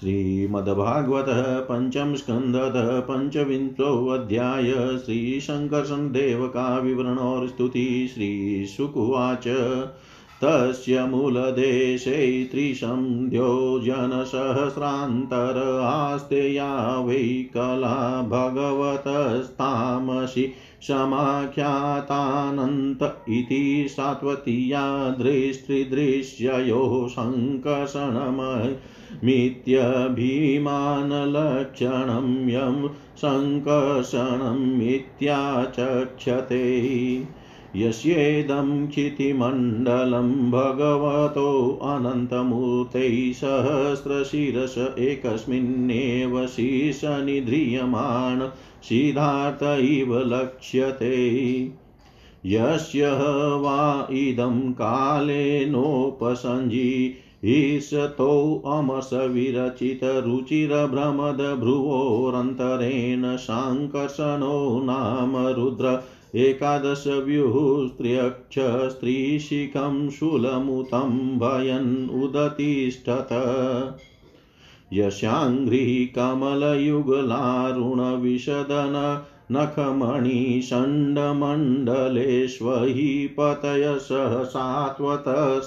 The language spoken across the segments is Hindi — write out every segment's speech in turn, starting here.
श्रीमद्भागवत पञ्चम स्कन्धतः पञ्चविंशोऽध्याय श्रीशङ्कर्षणदेवका स्तुति श्रीशुकुवाच तस्य मूलदेशे त्रिशन्ध्यो जनसहस्रान्तर आस्ते या वै कला भगवतस्तामसि समाख्यातानन्त इति सात्वतीया दृष्टिदृश्ययोः सङ्कर्षणमय मित्यभिमानलक्षणं यं सङ्कर्षणमित्याचक्षते यस्येदं क्षितिमण्डलं भगवतो अनन्तमूर्तैः सहस्रशिरस एकस्मिन्नेव शीर्षनिध्रियमाण सिद्धार्थ इव लक्ष्यते। यस्य वा इदं कालेनोपसञ्जी ईशतोऽमसविरचितरुचिरभ्रमदभ्रुवोरन्तरेण साङ्कर्षणो नाम रुद्र एकादशव्यूस्त्र्यक्षस्त्रीशिखं शूलमुतं भयन् उदतिष्ठत। यशाङ्घ्रिः कमलयुगलारुणविशदन नखमणिषण्डमण्डलेष्वहि पतय सहसात्वतः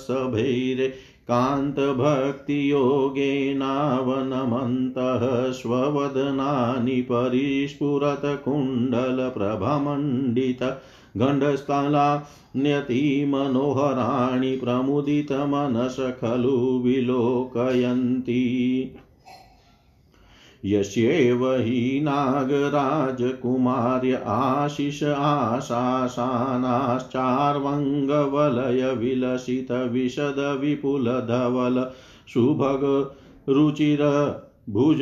कान्तभक्तियोगेनावनमन्तः स्ववदनानि परिस्फुरतकुण्डलप्रभमण्डित गण्डस्थलान्यतिमनोहराणि प्रमुदितमनस खलु विलोकयन्ति। यस्यैव हि नागराजकुमार्य आशिष आशासानाश्चार्वङ्गवलयविलसितविशदविपुलधवल सुभग रुचिर भुज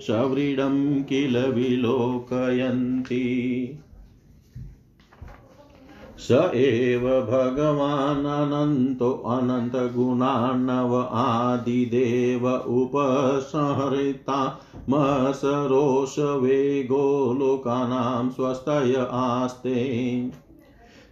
सव्रीडं किल विलोकयन्ति। स एव भगवाननन्तोऽनन्तगुणार्णव आदिदेव उपसंहृतामसरोषवेगो लोकानां स्वस्तय आस्ते।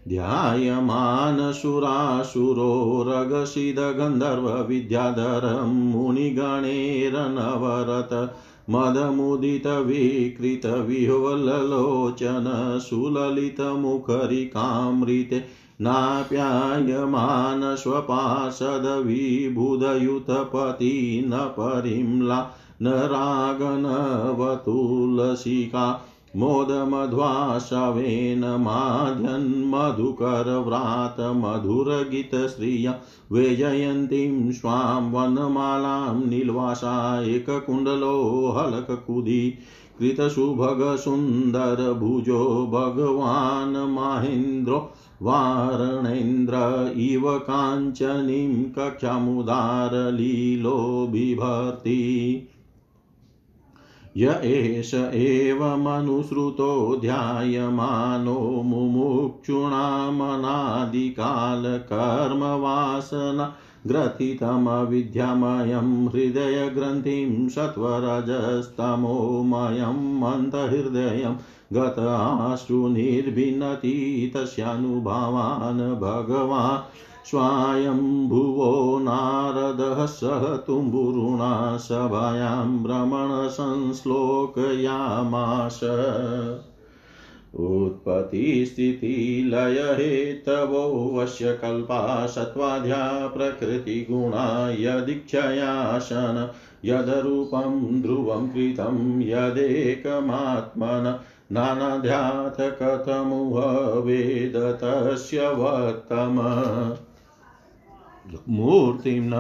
ध्यायमानशुराशुरो रगसिदगन्धर्वविद्याधरं मुनिगणेरनवरत मदमुदितविकृतविह्वललोचन सुललितमुखरिकामृते नाप्यायमान स्वपार्षदविबुधयुतपति न परिम्ला न रागनवतुलसिका मोदमध्वाशवेन माध्यन्मधुकरव्रातमधुरगीतश्रिया वैजयन्तीं स्वां वनमालां नीलवासा एककुण्डलो हलककुदी कृतसुभगसुन्दरभुजो भगवान् माहेन्द्रो वारणेन्द्र इव काञ्चनीं कक्षामुदारलीलो बिभर्ति य एष एवमनुसृतो ध्यायमानो मुमुक्षूणामनादिकालकर्मवासना ग्रथितमविद्यामयं हृदयग्रन्थिं सत्वरजस्तमोमयम् अन्तहृदयं गत आशु निर्भिन्नति तस्यानुभावान् भगवान् स्वायम्भुवो नारदः सह तुम्बुरुणा सभायां भ्रमणसंश्लोकयामास उत्पत्तिस्थितिलयहेतवो वश्य कल्पा सत्त्वाध्या प्रकृतिगुणा यदीक्षयासन यदरूपं ध्रुवं कृतं यदेकमात्मन नानाध्यात् कथमुह वेद तस्य वत्तम मूर्तिं न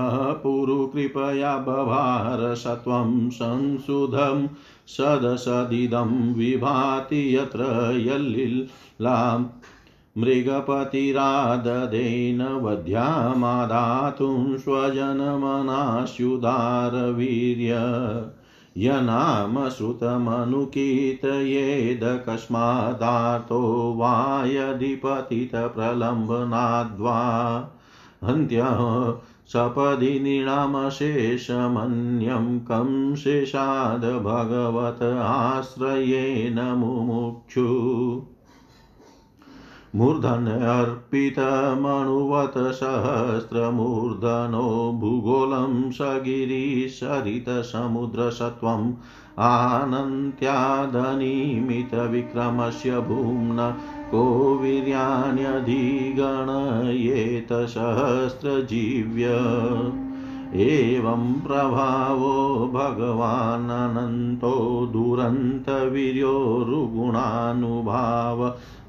पुरुकृपया बभार सत्वं संशुधं सदसदिदं विभाति यत्र यल्लीलाम् मृगपतिराददेन वध्यामादातुं स्वजनमनास्युदारवीर्य। यनाम श्रुतमनुकीर्तयेदकस्मादार्तो वा यदि पतितप्रलम्बनाद्वा हन्त्यः सपदि नृणामशेषमन्यं कं शेषाद् भगवत आश्रयेण मुमुक्षु मूर्धन्यर्पितमणुवत् सहस्रमूर्धनो भूगोलं सगिरिसरितसमुद्रसत्त्वम् आनन्त्यादनिमितविक्रमस्य भूम्न को वीर्याण्यधिगणयेत सहस्रजीव्य एवं प्रभावो भगवानन्तो दुरन्तवीर्यो रुगुणानुभाव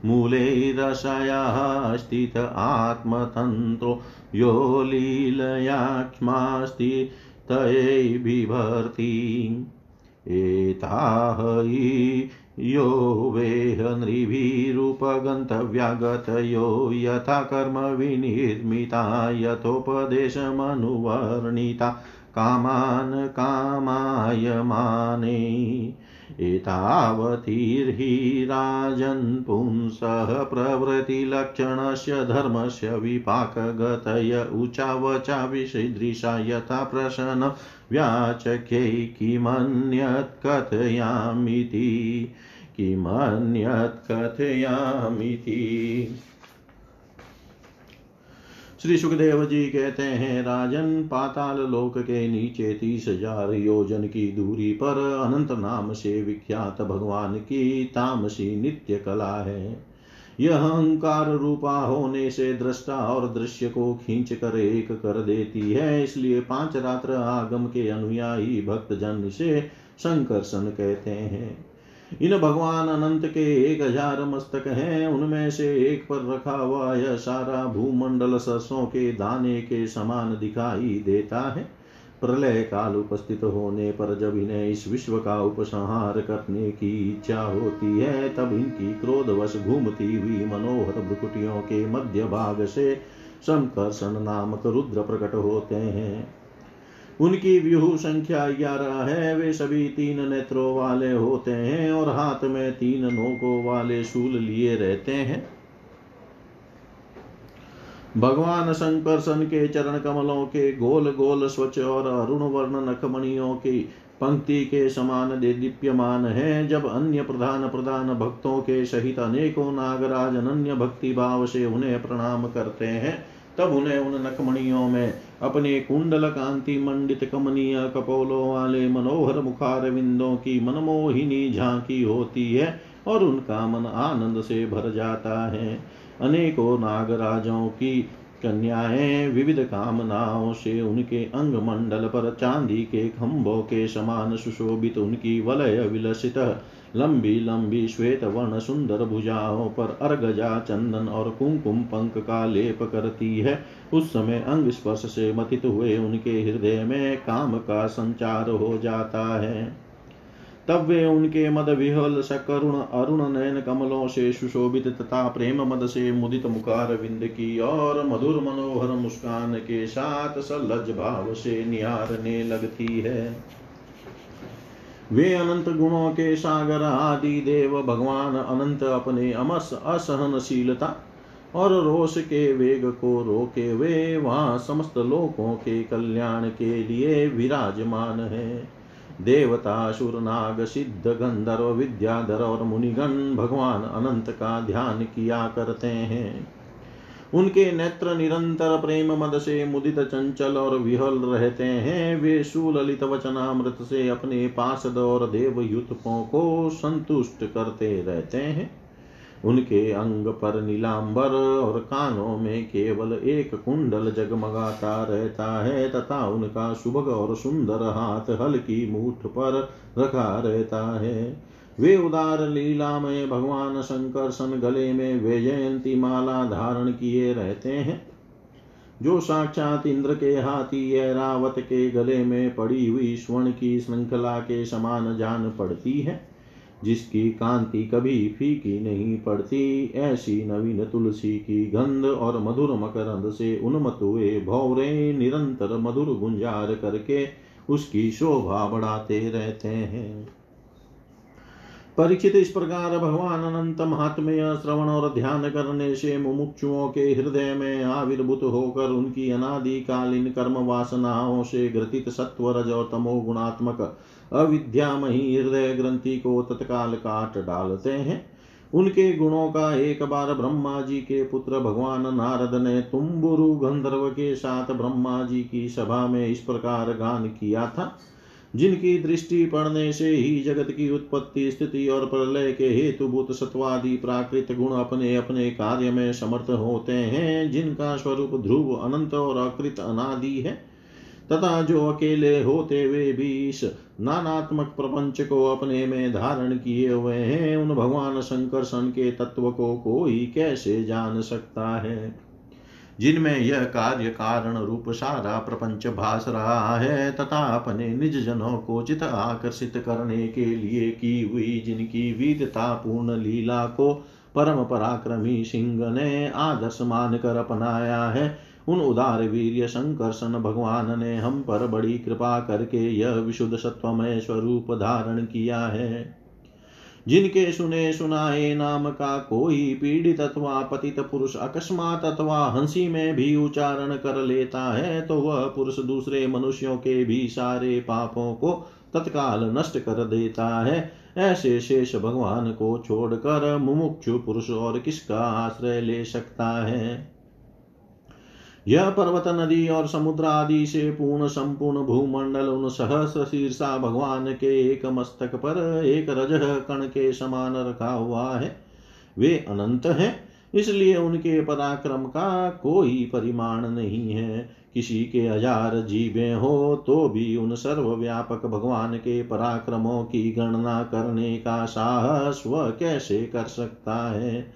मूलैरसयः स्थित आत्मतन्त्रो यो लीलयाक्ष्मास्ति तयै बिभर्ति एताः यो वेह नृभिरूपगन्तव्यागतयो यथा कर्मविनिर्मिता यथोपदेशमनुवर्णिता। कामान् कामायमाने। एतावतीर्हि राजन् पुंसः प्रवृत्तिलक्षणस्य धर्मस्य विपाकगतय ऊचावचा विषदृशा यथा प्रसन्न व्याचख्यै किमन्यत् कथयामीति किमन्यत् कथयामीति श्री सुखदेव जी कहते हैं, राजन पाताल लोक के नीचे तीस हज़ार योजन की दूरी पर अनंत नाम से विख्यात भगवान की तामसी नित्य कला है। यह अहंकार रूपा होने से दृष्टा और दृश्य को खींच कर एक कर देती है। इसलिए पाँच रात्र आगम के अनुयायी भक्त जन इसे संकर्षण कहते हैं। इन भगवान अनंत के एक हज़ार मस्तक हैं। उनमें से एक पर रखा हुआ यह सारा भूमंडल सरसों के दाने के समान दिखाई देता है। प्रलय काल उपस्थित होने पर जब इन्हें इस विश्व का उपसंहार करने की इच्छा होती है, तब इनकी क्रोधवश घूमती हुई मनोहर भ्रुकुटियों के मध्य भाग से संकर्षण नामक रुद्र प्रकट होते हैं। उनकी व्यूह संख्या ग्यारह है, वे सभी तीन नेत्रों वाले होते हैं और हाथ में तीन नोकों वाले शूल लिए रहते हैं। भगवान शंकर सन के चरण कमलों के गोल गोल स्वच्छ और अरुण वर्ण नखमणियों की पंक्ति के समान दे दीप्यमान है। जब अन्य प्रधान प्रधान भक्तों के सहित अनेकों नागराज अनन्य भक्ति भाव से उन्हें प्रणाम करते हैं, तब उन्हें उन नकमणियों में अपने कुंडल कांति मंडित कमनीय कपोलों वाले मनोहर मुखार विंदों की मनमोहिनी झांकी होती है और उनका मन आनंद से भर जाता है। अनेकों नागराजों की कन्याएँ विविध कामनाओं से उनके अंग मंडल पर चांदी के खम्भों के समान सुशोभित उनकी वलय विलसित। लंबी लंबी श्वेत वर्ण सुंदर भुजाओं पर अर्गजा, चंदन और कुंकुम पंक का लेप करती है। उस समय अंग स्पर्श से मथित हुए उनके हृदय में काम का संचार हो जाता है। तब वे उनके मद विहल सकरुण अरुण नयन कमलों से सुशोभित तथा प्रेम मद से मुदित मुखार विंद की और मधुर मनोहर मुस्कान के साथ सलज भाव से निहारने लगती है। वे अनंत गुणों के सागर आदि देव भगवान अनंत अपने अमस असहनशीलता और रोष के वेग को रोके वे वहाँ समस्त लोकों के कल्याण के लिए विराजमान है। देवता सुर नाग सिद्ध गंधर्व विद्याधर और मुनिगण भगवान अनंत का ध्यान किया करते हैं। उनके नेत्र निरंतर प्रेम मद से मुदित चंचल और विहल रहते हैं। वे सुललित वचनामृत से अपने पार्षद और देवयुतकों को संतुष्ट करते रहते हैं। उनके अंग पर नीलांबर और कानों में केवल एक कुंडल जगमगाता रहता है, तथा उनका सुभग और सुंदर हाथ हल्की मूठ पर रखा रहता है। वे उदार लीला में भगवान शंकर सन गले में वैजयंती माला धारण किए रहते हैं, जो साक्षात इंद्र के हाथी रावत के गले में पड़ी हुई स्वर्ण की श्रृंखला के समान जान पड़ती है। जिसकी कांति कभी फीकी नहीं पड़ती, ऐसी नवीन तुलसी की गंध और मधुर मकरंद से उन्मत हुए भौरे निरंतर मधुर गुंजार करके उसकी शोभा बढ़ाते रहते हैं। परीक्षित इस प्रकार भगवान अनंत महात्म्य श्रवण और ध्यान करने से मुमुक्षुओं के हृदय में आविर्भूत होकर उनकी अनादिकालीन कर्म वासनाओं से ग्रथित सत्व रज और तमो गुणात्मक अविद्यामयी हृदय ग्रंथि को तत्काल काट डालते हैं। उनके गुणों का एक बार ब्रह्मा जी के पुत्र भगवान नारद ने तुम्बुरु गंधर्व के साथ ब्रह्मा जी की सभा में इस प्रकार गान किया था, जिनकी दृष्टि पड़ने से ही जगत की उत्पत्ति, स्थिति और प्रलय के हेतुभूत सत्वादि प्राकृत गुण अपने अपने कार्य में समर्थ होते हैं, जिनका स्वरूप ध्रुव, अनंत और अकृत अनादि है। तथा जो अकेले होते हुए भी इस नानात्मक प्रपंच को अपने में धारण किए हुए हैं, उन भगवान शंकर सन के तत्व को कोई कैसे जान सकता है? जिनमें यह कार्य कारण रूप सारा प्रपंच भास रहा है, तथा अपने निज जनों को चित आकर्षित करने के लिए की हुई जिनकी वीरता पूर्ण लीला को परम पराक्रमी सिंह ने आदर्श मानकर अपनाया है उन उदार वीर संकर्षण भगवान ने हम पर बड़ी कृपा करके यह विशुद्ध सत्वमय स्वरूप धारण किया है। जिनके सुने सुनाए नाम का कोई पीड़ित अथवा पतित पुरुष अकस्मात अथवा हँसी में भी उच्चारण कर लेता है तो वह पुरुष दूसरे मनुष्यों के भी सारे पापों को तत्काल नष्ट कर देता है। ऐसे शेष भगवान को छोड़कर मुमुक्षु पुरुष और किसका आश्रय ले सकता है? यह पर्वत नदी और समुद्र आदि से पूर्ण संपूर्ण भूमंडल उन सहस्र शीर्षा भगवान के एक मस्तक पर एक रज कण के समान रखा हुआ है। वे अनंत हैं, इसलिए उनके पराक्रम का कोई परिमाण नहीं है। किसी के हज़ार जीवे हो तो भी उन सर्वव्यापक भगवान के पराक्रमों की गणना करने का साहस वह कैसे कर सकता है?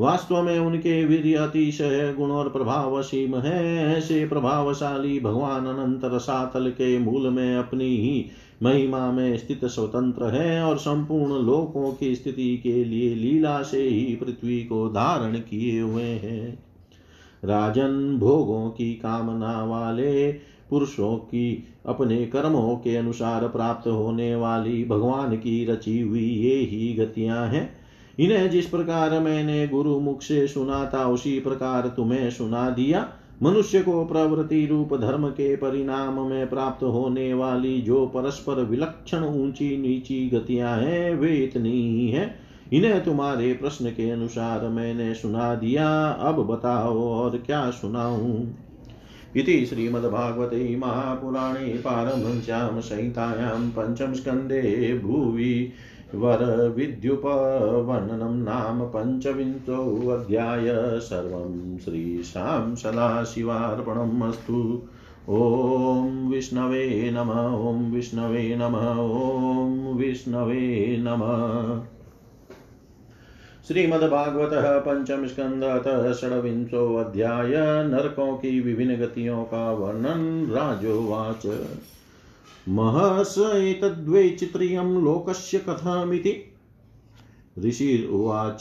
वास्तव में उनके वीर अतिशय गुण और प्रभाव सीम है। ऐसे प्रभावशाली भगवान अनंत रसातल के मूल में अपनी ही महिमा में स्थित स्वतंत्र है और संपूर्ण लोकों की स्थिति के लिए लीला से ही पृथ्वी को धारण किए हुए हैं। राजन भोगों की कामना वाले, पुरुषों की अपने कर्मों के अनुसार प्राप्त होने वाली भगवान की रची हुई ये ही गतियाँ हैं। इन्हें जिस प्रकार मैंने गुरु मुख से सुना था, उसी प्रकार तुम्हें सुना दिया। मनुष्य को प्रवृत्ति रूप धर्म के परिणाम में प्राप्त होने वाली जो परस्पर विलक्षण ऊँची नीची गतियाँ हैं, वे इतनी ही है। इन्हें तुम्हारे प्रश्न के अनुसार मैंने सुना दिया। अब बताओ और क्या सुनाऊं? इति श्रीमद्भागवते महापुराणे पारमहंस्यां संहितायां पञ्चम स्कन्धे भुवि वरविद्युपवर्णनं नाम पञ्चविंशोऽध्याय सर्वं श्रीशां सदाशिवार्पणम् अस्तु। ॐ विष्णवे नम, ॐ विष्णवे नम, ॐ विष्णवे नमः। श्रीमद्भागवत पंचम स्कंद षड्विंशो अध्याय नरकों की विभिन्न गतियों का वर्णन, राजोवाच। महस एतद्वैचित्र्यं लोकस्य कथमिति। ऋषिर्वाच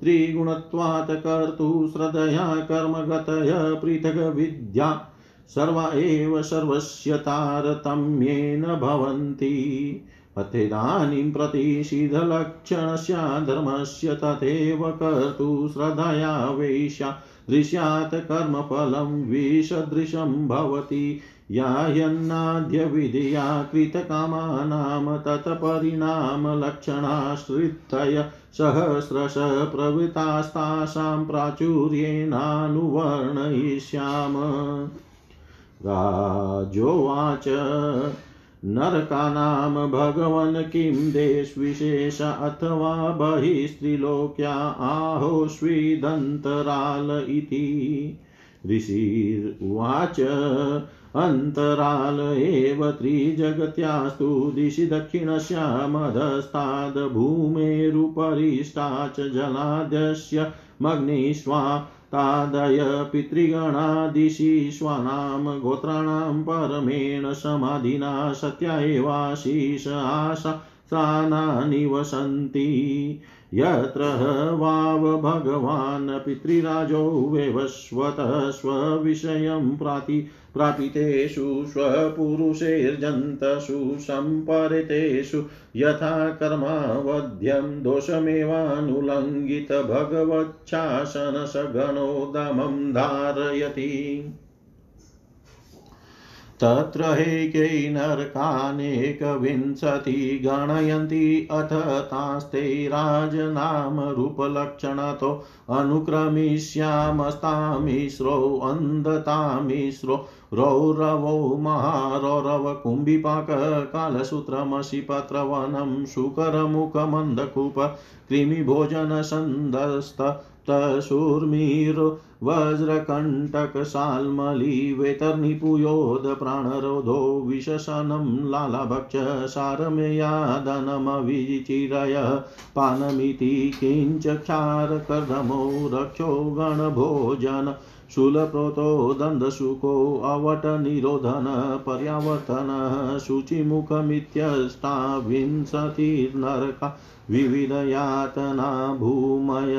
त्रिगुणत्वात् कर्तुश्रद्धया कर्मगतय पृथग्विद्या, सर्वा एव सर्वस्य तारतम्येन भवन्ति। अथेदानीं प्रतिषिधलक्षणस्य धर्मस्य तथैव कर्तुश्रद्धया वैश्या दृश्यात् कर्मफलं विसदृशं भवति। यायन्नाद्यविधिया कृतकामानां तत्परिणामलक्षणाश्रितय सहस्रश प्रवृत्तास्तासां प्राचुर्येणानुवर्णयिष्याम राजोवाच नरकानां भगवन् किं देशविशेष अथवा बहिस्त्रिलोक्या आहोस्विदन्तराल इति। ऋषिर्वाच अन्तराल एव त्रिजगत्यास्तु दिशि दक्षिणस्यामधस्ताद् भूमेरुपरिष्टा च जलाद्यस्य मग्निष्वा तादय पितृगणादिशि स्वानां गोत्राणां परमेण समाधिना सत्या एवाशीष आशा त्राणानि वसन्ति। यत्र वाव भगवान् पितृराजो वेवस्वतः स्वविषयं प्राति प्रापितेषु स्वपुरुषैर्जन्तसु सम्परितेषु यथा कर्मावध्यं दोषमेवानुलङ्घितभगवच्छासनसगणो धारयति। तत्र हैकै नरकानेकविंशति गणयन्ति अथ तास्ते राजनामरूपलक्षणतो अनुक्रमिष्यामस्तामिश्रो अन्धतामिश्रो रौरवौ महारौरव कुम्भिपाक कालसूत्रमशिपत्रवनं शुकरमुखमन्दकूप कृमिभोजनसन्दस्त तशूर्मीर् वज्रकण्टकशाल्मली वेतर्निपुयोध प्राणरोधो विशसनं लालाभक्ष सारमेयादनमविचिरय पानमिति किञ्च क्षारकर्दमो रक्षो गणभोजन शूलप्रोतो दन्दशुको अवटनिरोधन पर्यावर्तन शुचिमुखमित्यष्टाविंशतिर्नरका विविधयातना भूमय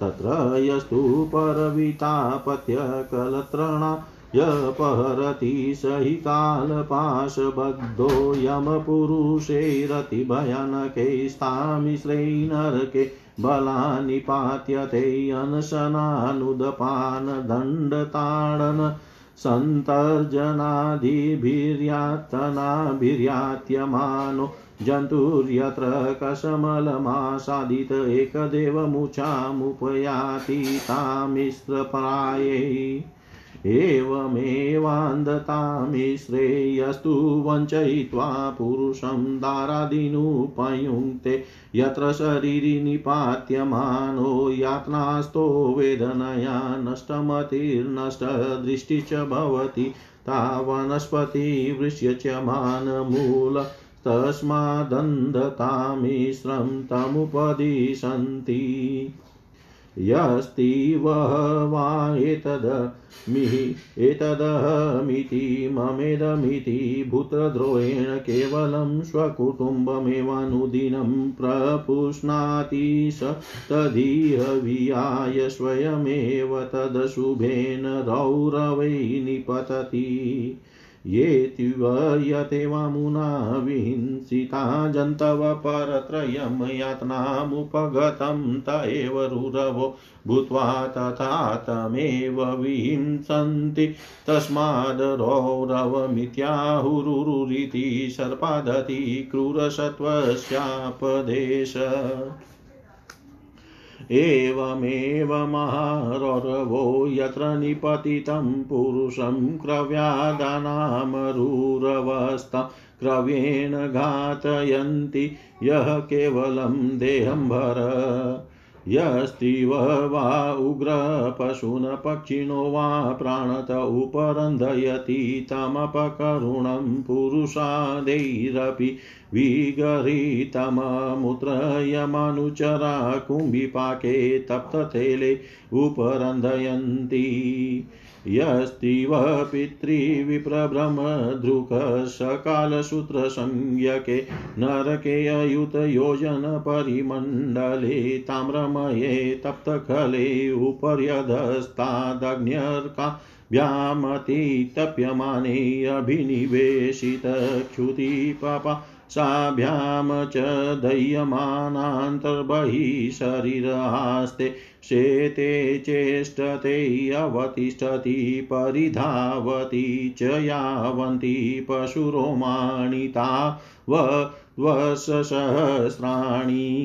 तत्र यस्तु परवितापत्यकलत्रणा यपहरति स हि कालपाशबद्धो यमपुरुषैरतिभयानकैस्तामिश्रै नरके बलानि पात्यते अनशनानुदपान दण्डताडन सन्तर्जनादिभिर्यातनाभिर्यात्यमानो जन्तुर्यत्र कशमलमासादित एकदेवमुचामुपयाति तामिश्रपरायै एवमेवान्धतामिश्रेयस्तु वञ्चयित्वा पुरुषं दारादिनुपयुङ्क्ते यत्र शरीरि निपात्यमानो यातनास्तो वेदनया नष्टमतिर्नष्टदृष्टि च भवति तावनस्पतिवृश्यच्यमानमूल तस्मादन्धतामिश्रं तमुपदिशन्ति यस्तीवः वा एतदमिः एतदहमिति ममेदमिति भूतद्रोहेण केवलं स्वकुटुम्बमेवानुदिनं प्रपुष्णाति स तदिह विहाय स्वयमेव तदशुभेन रौरवै निपतति। येत्युव यतेवामुना विहिंसिता जन्तव परत्रयं यातनामुपगतं त एव रुरवो भूत्वा तथा तमेव विहिंसन्ति। तस्मादरौरवमित्याहुरुरिति सर्पादति क्रूरसत्त्वस्यापदेश। एवमेव महारौरवो यत्र निपतितं पुरुषं क्रव्यादानामरूरवस्ता क्रव्येण घातयन्ति यः केवलं देहं भर यस्तीव वा उग्रपशून् पक्षिणो वा प्राणत उपरन्धयति तमपकरुणं पुरुषादैरपि विगरीतममुत्रयमनुचरा कुम्भिपाके तप्तथेले उपरन्धयन्ति। यस्तीव पितृविप्रभ्रमदृक्सकालसूत्रसंज्ञके नरके अयुतयोजनपरिमण्डले ताम्रमये तप्तखले उपर्यधस्तादग्न्यर्का भ्यामतितप्यमाने अभिनिवेशितच्युतिपपा साभ्यां च दह्यमानान्तर्बहिः शरीरास्ते शेते चेष्टते अवतिष्ठति परिधावति च यावन्ति पशुरोमाणिता वसहस्राणि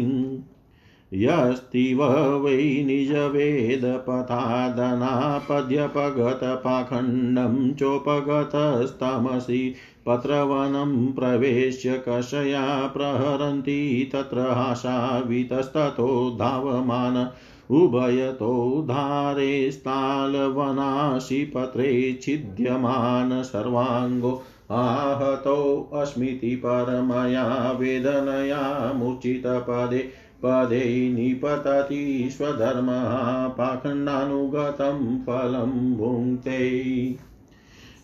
यस्तिव वै निजवेदपथादनापद्यपगतपाखण्डं चोपगतस्तमसि पत्रवनं प्रवेश्य कषया प्रहरन्ति तत्र हासावितस्ततो धावमान। उभयतो धारे स्थालवनाशिपत्रे छिद्यमान। सर्वाङ्गो आहतोऽस्मीति परमया वेदनया मूर्छितपदे पदे निपतति स्वधर्मः पाखण्डानुगतं फलं भुङ्क्ते।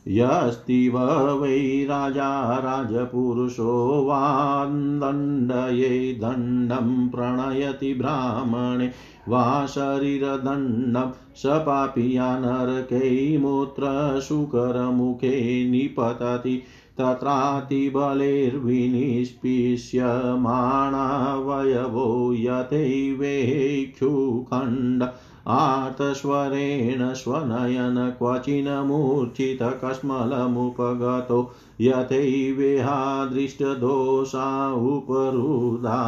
यस्तिव वै राजा राजपुरुषो वा दण्डये दण्डं प्रणयति ब्राह्मणे। वा शरीरदण्डं स पापीया नरकै मूत्रशुकरमुखे निपतति। तत्रातिबलैर्विनिष्पिष्यमाणावयवो यथैवेक्षुखण्ड आर्तस्वरेण स्वनयन क्वचिन्मूर्छितकस्मलमुपगतो यथैवेहा दृष्टदोषा उपरुधा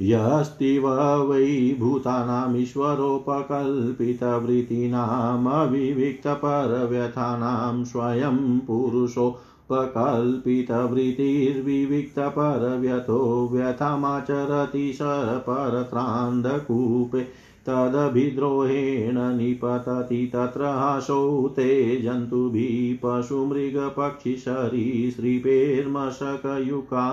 यस्तिव वै भूतानामीश्वरोपकल्पितवृत्तीनामविविक्तपरव्यथानां स्वयं पुरुषोपकल्पितवृत्तिर्विविक्तपरव्यथो व्यथामाचरति स परत्रान्धकूपे तदभिद्रोहेण निपतति तत्र हासौ ते जन्तुभिः पशुमृगपक्षिसरीसृपेर्मशकयुका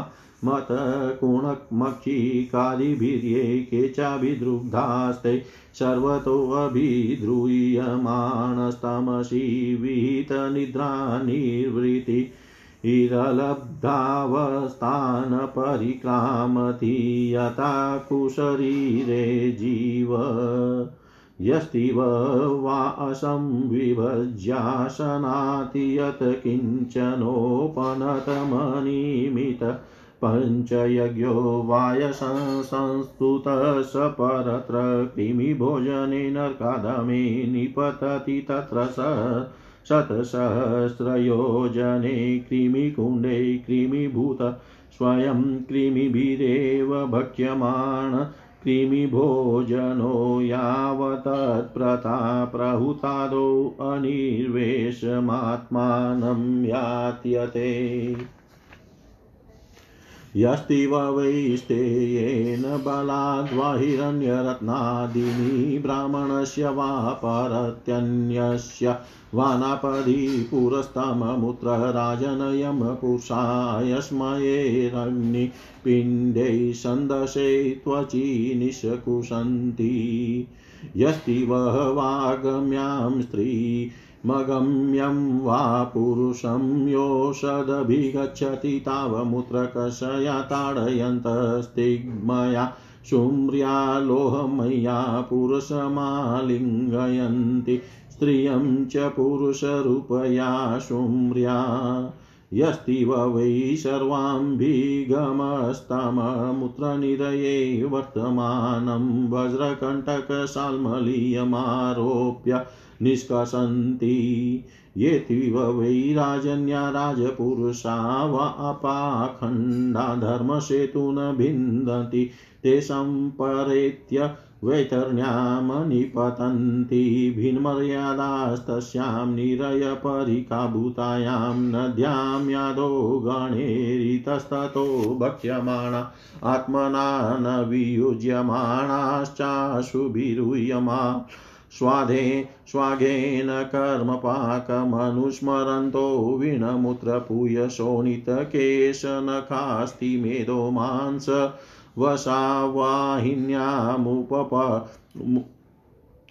मतकुणक्मक्षिकादिभिर्ये केचाभिदृग्धास्ते सर्वतोऽभिद्रूयमाणस्तमसि विहितनिद्रानिवृत्ति इरलब्धावस्थान परिक्रामति यथा कुशरीरे जीव यस्तिव वा असंविभज्यासनाति यत् किञ्चनोपनतमनिमित पञ्चयज्ञो वायसंस्तुतः स परत्र कृमिभोजने नर्कादमे निपतति तत्र स शतसहस्रयोजने कृमिकुण्डे कृमिभूत स्वयं कृमिभिरेव भक्ष्यमाण कृमिभोजनो यावतत्प्रता प्रहुतादो अनिर्वेशमात्मानं यात्यते। यस्तिव वैस्तेयेन बलाद्वा हिरण्यरत्नादीनि ब्राह्मणस्य वा परत्यन्यस्य वानापदी पुरस्तममुत्र राजनयं पुरुषा यस्मयेरग्निपिण्डै सन्दशे त्वचि निःशकुशन्ति यस्तिव वागम्यां स्त्री मगम्यं वा पुरुषं योषदभिगच्छति तावमुत्रकषया ताडयन्तस्तिग्मया शुम्र्यालोहमय्या पुरुषमालिङ्गयन्ति स्त्रियं च पुरुषरूपया शुम्र्या यस्तिव वै सर्वाम्भिगमस्तममुत्रनिरये वर्तमानं वज्रकण्टकशाल्मलीयमारोप्य निष्कसन्ति। येत्विव वै राजन्या राजपुरुषा वा अपाखण्डा धर्मसेतून् भिन्दन्ति ते सम्परेत्य वैतरण्यामनिपतन्ति। भिन्मर्यादास्तस्यां निरयपरिकाभूतायां नद्यां यादो गणेरितस्ततो भक्ष्यमाणा। आत्मना न वियुज्यमाणाश्चाशुभिरूयमा स्वाधे स्वागेन कर्मपाकमनुस्मरन्तो वीणमूत्रपूयशोणितकेशनखास्ति मेदो मांस वशावाहिन्यामुपप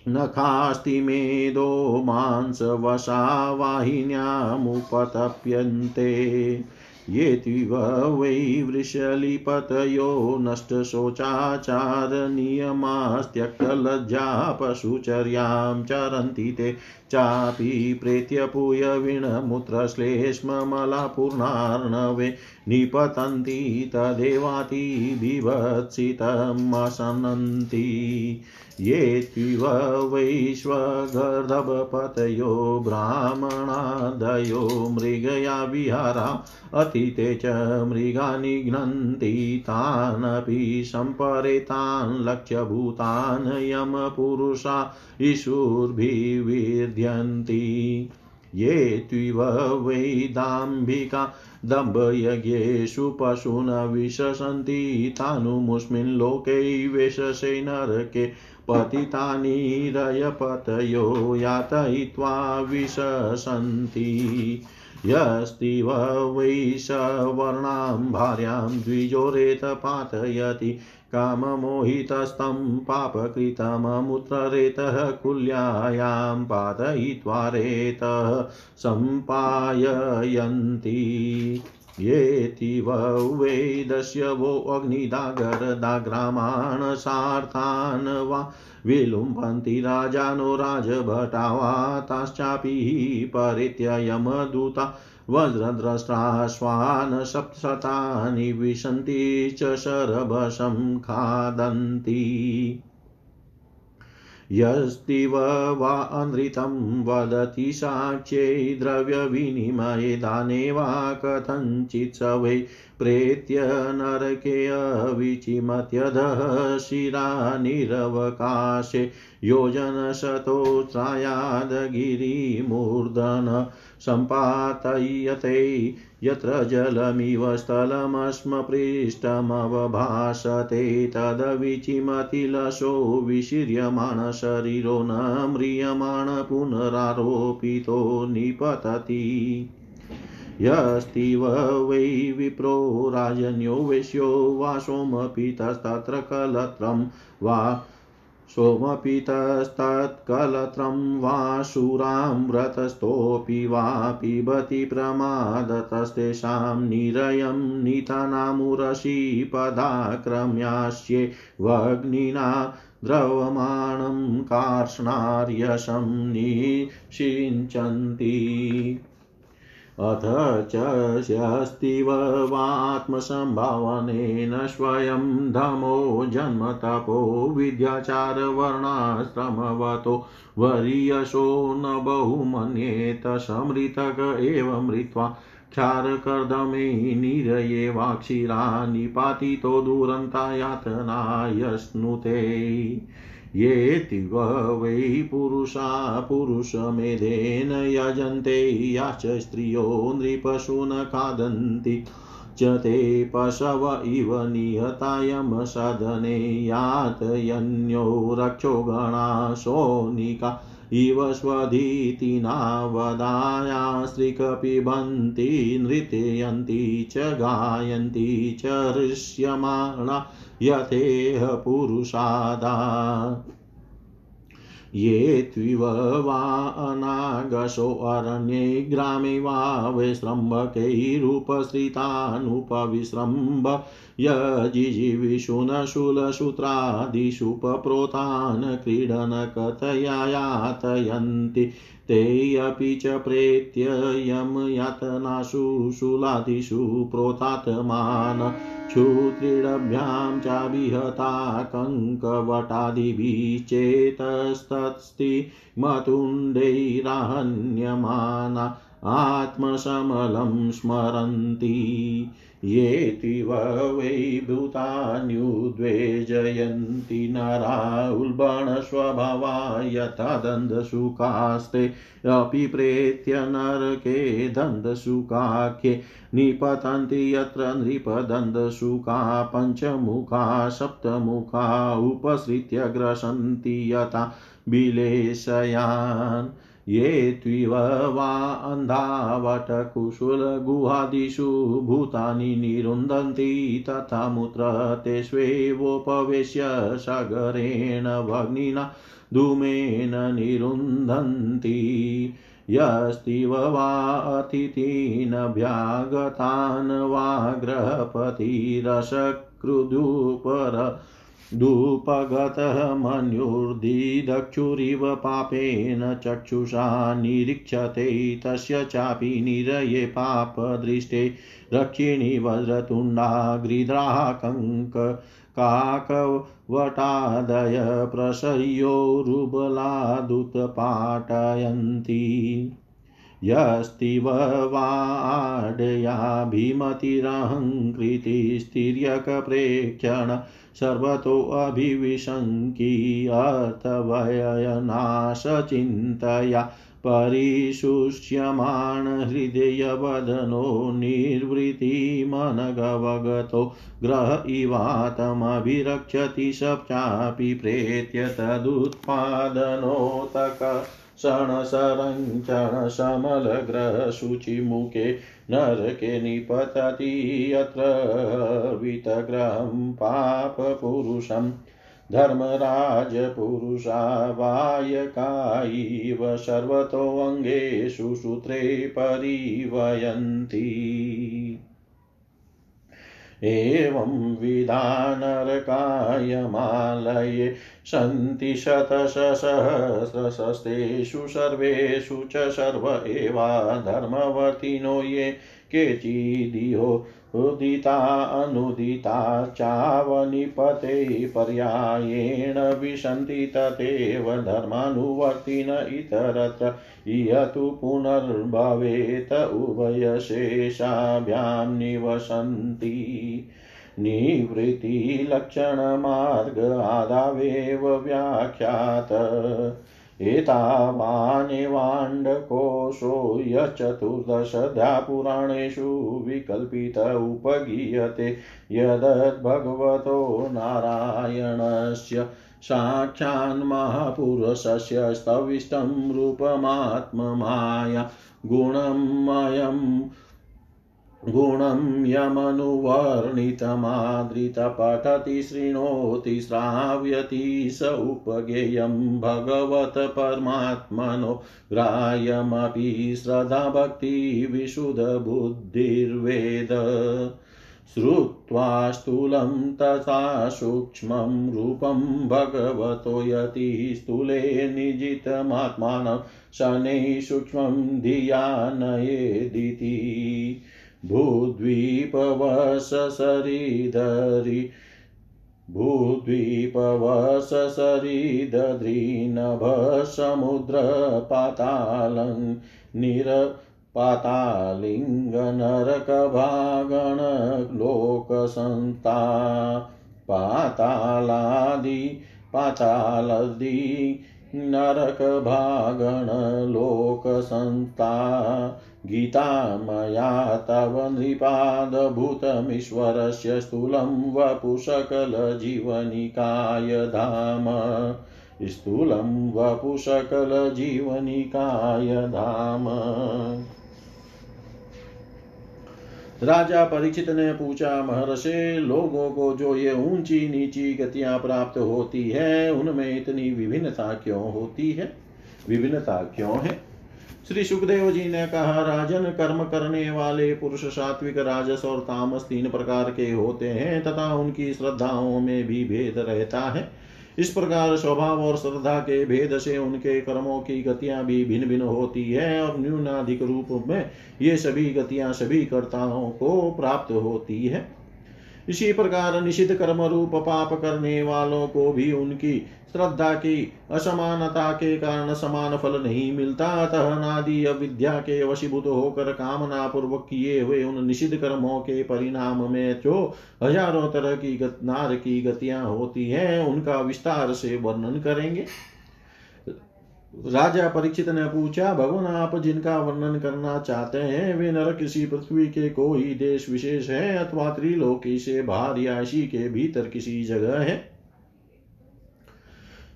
नखास्ति मेदो मांसवशावाहिन्यामुपतप्यन्ते येत्विव वै वृषलिपतयो नष्टशोचाचारनियमास्त्यक्तलज्जा पशुचर्यां चरन्ति ते। चापि प्रेत्यपूयविणमूत्रश्लेष्ममलापूर्णार्णवे निपतन्ति तदेवातिबिभत्सितमसनन्ति ये त्विव वैश्वगर्धपतयो, ब्राह्मणादयो, मृगया विहारा, अतीते च मृगानि घ्नन्ति तानपि सम्परेतान् लक्ष्यभूतान् यमपुरुषा ईशुर्भिविर्ध्यन्ति ये त्विव वै दाम्भिका दम्भयज्ञेषु पशून् विशसन्ति तानुमुस्मिन् लोके वेशसे नरके पतितानि रयपतयो यातयित्वा विशसन्ति। यस्तिव वै सवर्णां भार्यां द्विजोरेत पातयति। काममोहितस्तं पापकृतममुत्ररेतः कुल्यायां पातयित्वा रेतः सम्पाययन्ति। येतिव वेदस्य वो अग्निदागरदाग्रामान् सार्थान् वा विलुम्बन्ति राजानो राजभटा वा ताश्चापि परित्ययमदूता वज्रद्रष्ट्राश्वान् सप्तशतानि विशन्ति च शरभसं खादन्ति। यस्तिव वा अनृतं वदति साक्ष्यै द्रव्यविनिमये दाने वा कथञ्चित् स वै प्रेत्य नरके अविचिमत्यधः शिरानिरवकाशे योजनशतोत्रायादगिरिमूर्धन सम्पातयते यत्र जलमिव स्थलमस्म पृष्ठमवभासते तदविचिमतिलशो विशीर्यमाणशरीरो न म्रियमाण पुनरारोपितो निपतति। यस्तिव वै विप्रो राजन्यो वैश्यो वा सोमपीतस्तत्र कलत्रं वा सोमपीतस्तत्कलत्रं वा शूरामृतस्थोऽपि वा पिबति प्रमादतस्तेषां निरयं नीतानामुरसि पदाक्रम्यास्ये वग्निना द्रवमाणं कार्ष्णार्यशं निषिञ्चन्ति अथ च स्यस्तिव वात्मसम्भावनेन स्वयं धमो जन्मतपो विद्याचारवर्णाश्रमवतो वरीयशो न बहुमन्येत समृतक एव मृत्वा क्षारकर्दमे निरये वाक्षिरा निपातितो दुरन्ता येतिव वै पुरुषा पुरुषमेधेन यजन्ते, याश्च स्त्रियो नृपशून् खादन्ति। च ते पशव इव निहतायमसदने यातयन्यो रक्षो गणा सोनिका। इव स्वधीतिना वदायास्त्रिकपिबन्ति नृत्यन्ति च गायन्ति च हृष्यमाणा यथेह पुरुषादा। ये त्विव वा अनागशोऽरण्ये ग्रामे वा वैश्रम्भकैरुपसृतानुपविश्रम्भ यजिजीविषुनशूलसूत्रादिषु पप्रोतान् क्रीडनकथया यातयन्ति ते अपि च प्रेत्य यं यातनासु शूलादिषु प्रोतात्मान क्षुत्रीडभ्यां चाभिहता कङ्कवटादिभिश्चेतस्तस्ति मतुण्डैराहन्यमाना आत्मशमलं स्मरन्ति। येतिव वै भूतान्युद्वेजयन्ति। नरा उल्बणस्वभावा यथा दन्दसुखास्ते अपि प्रेत्य नरके दन्दसुखाख्ये निपतन्ति यत्र नृपदन्दसुखा पञ्चमुखा सप्तमुखा। उपसृत्य ग्रसन्ति यथा बिलेशयान् ये त्विव वा अन्धावटकुशुलगुहादिषु भूतानि निरुन्धन्ति तथा मूत्र तेष्वेवोपवेश्य सागरेण भग्निना धूमेन निरुन्धन्ति। यस्तिव वा अतिथीनभ्यागतान् वा गृहपतिरसकृदुपर धूपगतः मन्युर्दिदक्षुरिव पापेन चक्षुषा निरीक्षते, तस्य चापि निरये पापदृष्टे। रक्षिणी वज्रतुण्डा गृध्राः कङ्क काकवटादय प्रसह्योरुबलादुत्पाटयन्ति यस्तिव वाडयाभिमतिरहङ्कृतिस्तिर्यकप्रेक्षण सर्वतोऽभिविशङ्की अर्थवयनाशचिन्तया परिशुष्यमाण हृदयवदनो निर्वृतिमनगवगतो ग्रह इवातमभिरक्षति स चापि प्रेत्य तदुत्पादनोतक क्षणसरञ्चणशमलग्रशुचिमुखे नरके निपतति यत्र वितग्रहं पापपुरुषम् धर्मराजपुरुषावायकायैव सर्वतोऽङ्गेषु सूत्रे परिवयन्ति। एवं विधानरकायमालये सन्ति शतसहस्रशस्तेषु सर्वेषु च सर्व एवा ये केचिदियो उदिता अनुदिता चावनिपते पर्यायेण विशन्ति तथैव धर्मानुवर्तिन इतरत्र इयतु पुनर्भवेत उभयशेषाभ्यां निवसन्ति। निवृत्तिलक्षणमार्ग आदावेव व्याख्यात। एतावानेवाण्डकोशो यचतुर्दशधा पुराणेषु विकल्पित उपगीयते। यदद्भगवतो नारायणस्य साक्षान्महापुरुषस्य स्तविष्टं रूपमात्ममाया गुणमयम् गुणं यमनुवर्णितमादृतपठति शृणोति, श्राव्यति स उपगेयं भगवत परमात्मनो ग्राह्यमपि श्रद्धा भक्तिविशुद्धबुद्धिर्वेद श्रुत्वा स्थूलं तथा सूक्ष्मं रूपं भगवतो यति स्थूले निजितमात्मानं शनैः सूक्ष्मं धिया नयेदिति भूद्वीपवससरिदरि भूद्वीपवससरिदध्रीनभसमुद्रपातालं निर पातालिङ्गनरकभागणलोकसन्ता पातालादि पातालदि नरकभागणलोकसन्ता गीता मया तव नृपादभूतमीश्वरस्य स्थूलं वपुषकलजीवनिकाय धाम। स्थूलं वपुषकलजीवनिकाय धाम। राजा परीक्षित ने पूछा, महर्षि, लोगों को जो ये ऊँची नीची गतियाँ प्राप्त होती है, उनमें इतनी विभिन्नता क्यों होती है? विभिन्नता क्यों है? श्री सुखदेव जी ने कहा, राजन, कर्म करने वाले पुरुष सात्विक, राजस और तामस तीन प्रकार के होते हैं, तथा उनकी श्रद्धाओं में भी भेद रहता है। इस प्रकार स्वभाव और श्रद्धा के भेद से उनके कर्मों की गतियाँ भी भिन्न भिन्न होती है और न्यूनाधिक रूप में ये सभी गतियाँ सभी कर्ताओं को प्राप्त होती है। इसी प्रकार निषिद्ध कर्म रूप पाप करने वालों को भी उनकी श्रद्धा की, असमानता के कारण समान फल नहीं मिलता। अतः नादि अविद्या के वशीभूत होकर कामना पूर्वक किए हुए उन निषिद्ध कर्मों के परिणाम में जो हज़ारों तरह की नार की गतियाँ होती हैं, उनका विस्तार से वर्णन करेंगे। राजा परीक्षित ने पूछा, भगवान, आप जिनका वर्णन करना चाहते हैं, वे नर किसी पृथ्वी के कोई देश विशेष है अथवा त्रिलोकी से बाहर या इसी के भीतर किसी जगह है?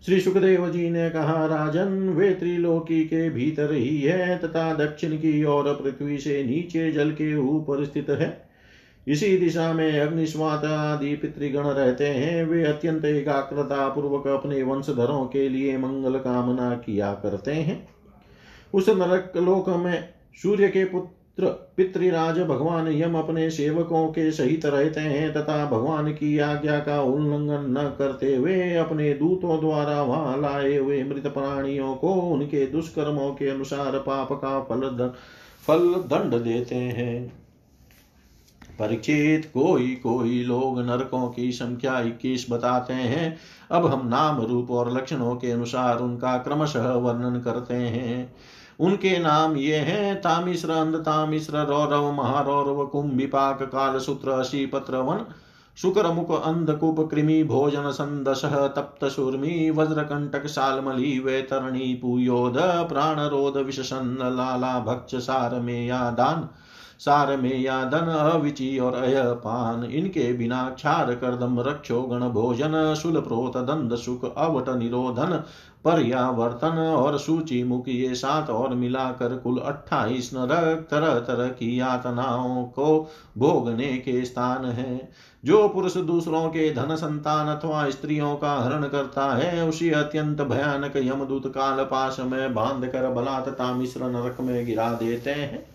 श्री सुखदेव जी ने कहा, राजन, वे त्रिलोकी के भीतर ही है तथा दक्षिण की ओर पृथ्वी से नीचे जल के ऊपर स्थित है। इसी दिशा में अग्निस्वात आदि पितृगण रहते हैं। वे अत्यंत एकाग्रता पूर्वक अपने वंशधरों के लिए मंगल कामना किया करते हैं। उस नरक लोक में सूर्य के पुत्र पितृराज भगवान यम अपने सेवकों के सहित रहते हैं तथा भगवान की आज्ञा का उल्लंघन न करते हुए अपने दूतों द्वारा वहाँ लाए हुए मृत प्राणियों को उनके दुष्कर्मों के अनुसार पाप का फल फल दंड देते हैं। परीक्षित कोई कोई लोग नरकों की संख्या इक्कीस बताते हैं। अब हम नाम, रूप और लक्षणों के अनुसार उनका क्रमशः वर्णन करते हैं। उनके नाम ये हैं तामिश्र अंधतामिश्र रौरव, महारौरव, कुंभिपाक काल सूत्र अशी पत्र वन शुक्र मुख अंधकूप, कृमि, भोजन, संदश तप्त शूर्मी वज्रकंटक, शालमली, वैतरणी पुयोध प्राणरोध, विषसन्न, लाला भक्ष सार में या दान सार में या धन अविचि और अयपान इनके बिना क्षार, कर्दम, रक्षो, गण, भोजन शुल प्रोत, दंड, सुख, अवट, निरोधन, पर्यावर्तन और सूची मुख, ये सात और मिलाकर कुल अट्ठाईस नरक तरह तरह की यातनाओं को भोगने के स्थान है। जो पुरुष दूसरों के धन, संतान अथवा स्त्रियों का हरण करता है, उसी अत्यंत भयानक यमदूत काल पाश में बाँध कर बला तथा मिश्र नरक में गिरा देते हैं।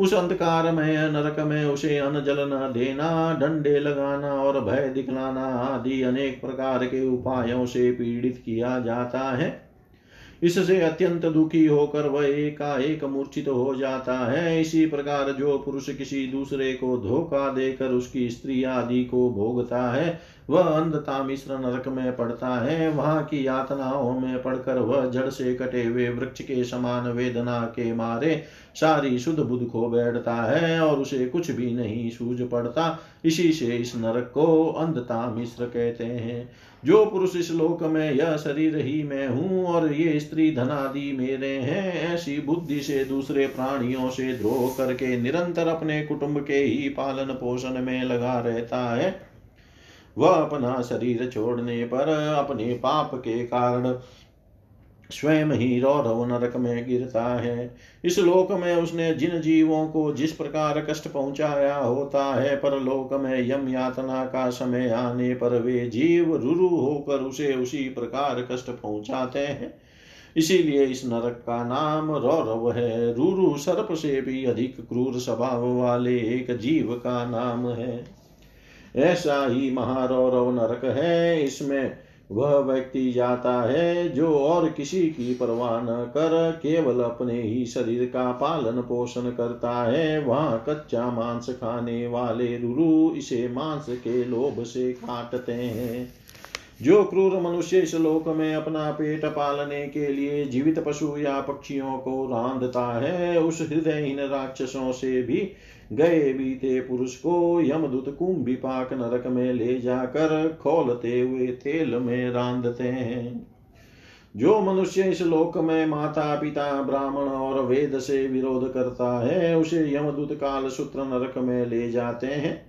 उस अंधकार में, नरक में उसे अन्न जलना देना, डंडे लगाना और भय दिखलाना आदि अनेक प्रकार के उपायों से पीड़ित किया जाता है। इससे अत्यंत दुखी होकर वह एकाएक मूर्छित हो जाता है। इसी प्रकार जो पुरुष किसी दूसरे को धोखा देकर उसकी स्त्री आदि को भोगता है, वह अंधता मिश्र नरक में पड़ता है। वहाँ की यातनाओं में पड़कर वह जड़ से कटे हुए वृक्ष के समान वेदना के मारे सारी शुद्ध बुद्ध खो बैठता है और उसे कुछ भी नहीं सूझ पड़ता। इसी से इस नरक को अंधता मिश्र कहते हैं। जो पुरुष इस लोक में, यह शरीर ही मैं हूँ, और ये स्त्री धनादि मेरे हैं, ऐसी बुद्धि से दूसरे प्राणियों से द्रोह करके निरंतर अपने कुटुंब के ही पालन पोषण में लगा रहता है। वह अपना शरीर छोड़ने पर अपने पाप के कारण स्वयं ही रौरव नरक में गिरता है। इस लोक में उसने जिन जीवों को जिस प्रकार कष्ट पहुँचाया होता है पर लोक में यम यातना का समय आने पर वे जीव रुरु होकर उसे उसी प्रकार कष्ट पहुंचाते हैं। इसीलिए इस नरक का नाम रौरव है। रुरु सर्प से भी अधिक क्रूर स्वभाव वाले एक जीव का नाम है। ऐसा ही महारौरव नरक है। इसमें वह व्यक्ति जाता है जो और किसी की परवाह न कर, केवल अपने ही शरीर का पालन पोषण करता है। वहाँ कच्चा मांस खाने वाले रुरु इसे मांस के लोभ से काटते हैं। जो क्रूर मनुष्य इस लोक में अपना पेट पालने के लिए जीवित पशु या पक्षियों को रांधता है, उस हृदयहीन राक्षसों से भी गए बीते पुरुष को यमदूत कुंभिपाक नरक में ले जाकर खोलते हुए तेल में रांधते हैं। जो मनुष्य इस लोक में माता पिता ब्राह्मण और वेद से विरोध करता है, उसे यमदूत काल सूत्र नरक में ले जाते हैं।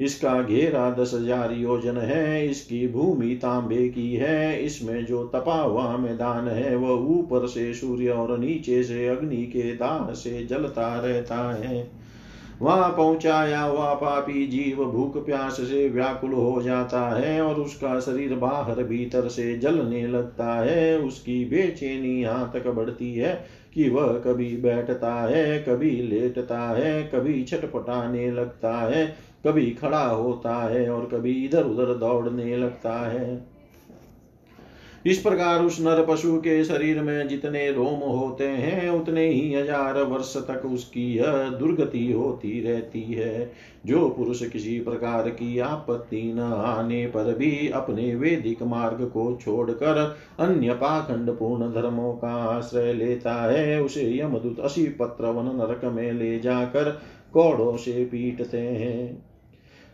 इसका घेरा दस हज़ार योजन है, इसकी भूमि तांबे की है, इसमें जो तपा हुआ मैदान है, वह ऊपर से सूर्य और नीचे से अग्नि के दाह से जलता रहता है। वहाँ पहुँचाया हुआ पापी जीव भूख प्यास से व्याकुल हो जाता है और उसका शरीर बाहर भीतर से जलने लगता है। उसकी बेचैनी यहाँ तक बढ़ती है कि वह कभी बैठता है, कभी लेटता है, कभी छटपटाने लगता है, कभी खड़ा होता है और कभी इधर उधर दौड़ने लगता है। इस प्रकार उस नर पशु के शरीर में जितने रोम होते हैं, उतने ही हज़ार वर्ष तक उसकी यह दुर्गति होती रहती है। जो पुरुष किसी प्रकार की आपत्ति न आने पर भी अपने वेदिक मार्ग को छोड़कर अन्य पाखंड पूर्ण धर्मों का आश्रय लेता है, उसे यमदूत असी पत्र वन नरक में ले जाकर कौड़ों से पीटते हैं।